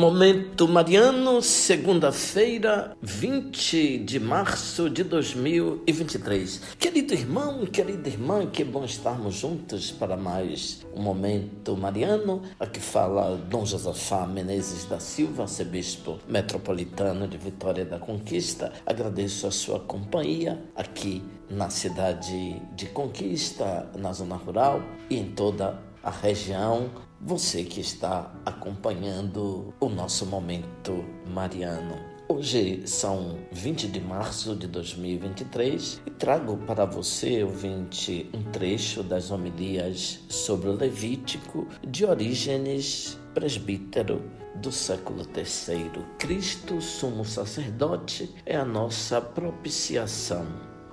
Momento Mariano, segunda-feira, 20 de março de 2023. Querido irmão, querida irmã, que bom estarmos juntos para mais um Momento Mariano. Aqui fala Dom Josafá Menezes da Silva, arcebispo metropolitano de Vitória da Conquista. Agradeço a sua companhia aqui na cidade de Conquista, na zona rural e em toda a região você que está acompanhando o nosso momento mariano. Hoje são 20 de março de 2023 e trago para você, ouvinte, um trecho das homilias sobre o Levítico de Orígenes, presbítero do século III. Cristo, sumo sacerdote, é a nossa propiciação.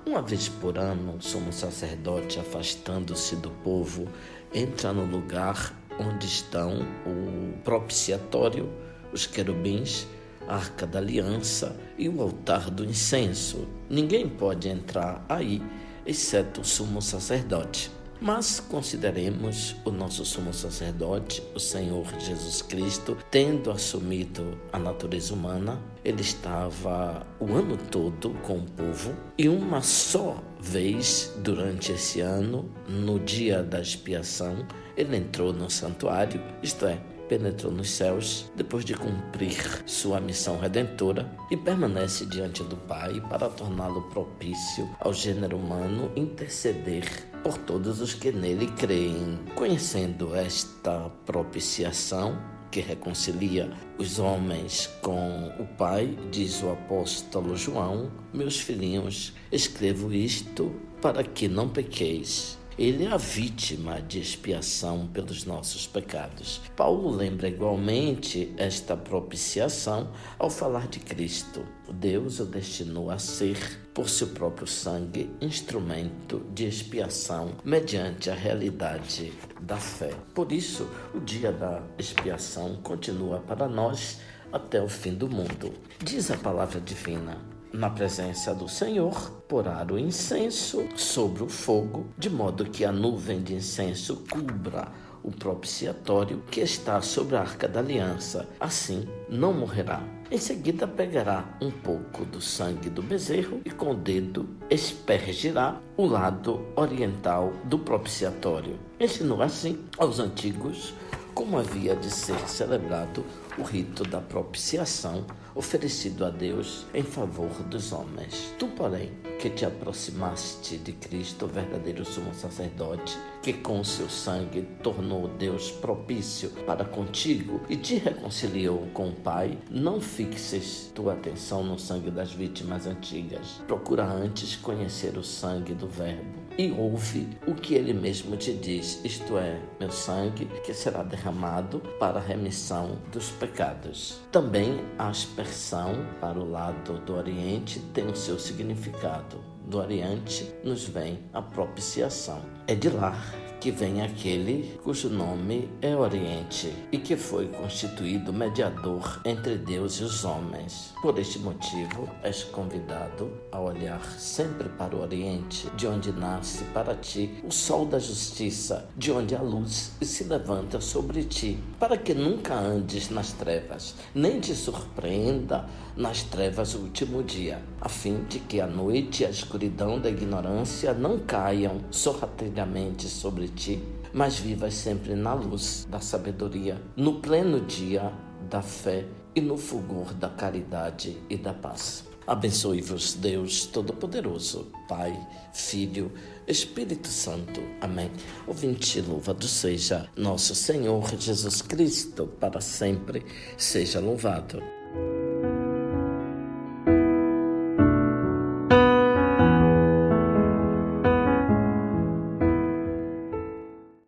Uma vez por ano, o sumo sacerdote, afastando-se do povo, entra no lugar onde estão o propiciatório, os querubins, a arca da aliança e o altar do incenso. Ninguém pode entrar aí, exceto o sumo sacerdote. Mas consideremos o nosso sumo sacerdote, o Senhor Jesus Cristo, tendo assumido a natureza humana, ele estava o ano todo com o povo e uma só vez durante esse ano, no dia da expiação, ele entrou no santuário, isto é, penetrou nos céus depois de cumprir sua missão redentora e permanece diante do Pai para torná-lo propício ao gênero humano interceder por todos os que nele creem. Conhecendo esta propiciação, que reconcilia os homens com o Pai, diz o apóstolo João: Meus filhinhos, escrevo isto para que não pequeis. Ele é a vítima de expiação pelos nossos pecados. Paulo lembra igualmente esta propiciação ao falar de Cristo. Deus o destinou a ser, por seu próprio sangue, instrumento de expiação mediante a realidade da fé. Por isso, o dia da expiação continua para nós até o fim do mundo. Diz a palavra divina na presença do Senhor, porar o incenso sobre o fogo, de modo que a nuvem de incenso cubra o propiciatório que está sobre a arca da aliança. Assim não morrerá. Em seguida, pegará um pouco do sangue do bezerro e com o dedo espergirá o lado oriental do propiciatório. Ensinou assim aos antigos como havia de ser celebrado o rito da propiciação oferecido a Deus em favor dos homens. Tu, porém, que te aproximaste de Cristo, o verdadeiro sumo sacerdote, que com seu sangue tornou Deus propício para contigo e te reconciliou com o Pai, não fixes tua atenção no sangue das vítimas antigas. Procura antes conhecer o sangue do Verbo e ouve o que ele mesmo te diz, isto é, meu sangue que será derramado para a remissão dos pecados. Também a aspersão para o lado do Oriente tem o seu significado. Do Oriente nos vem a propiciação. É de lá que vem aquele cujo nome é Oriente e que foi constituído mediador entre Deus e os homens. Por este motivo, és convidado a olhar sempre para o Oriente, de onde nasce para ti o sol da justiça, de onde a luz se levanta sobre ti, para que nunca andes nas trevas, nem te surpreenda nas trevas o último dia, a fim de que a noite e a escuridão da ignorância não caiam sorrateiramente sobre ti, mas vivas sempre na luz da sabedoria, no pleno dia da fé e no fulgor da caridade e da paz. Abençoe-vos, Deus Todo-Poderoso, Pai, Filho, Espírito Santo. Amém. Ouvinte, louvado seja nosso Senhor Jesus Cristo, para sempre seja louvado.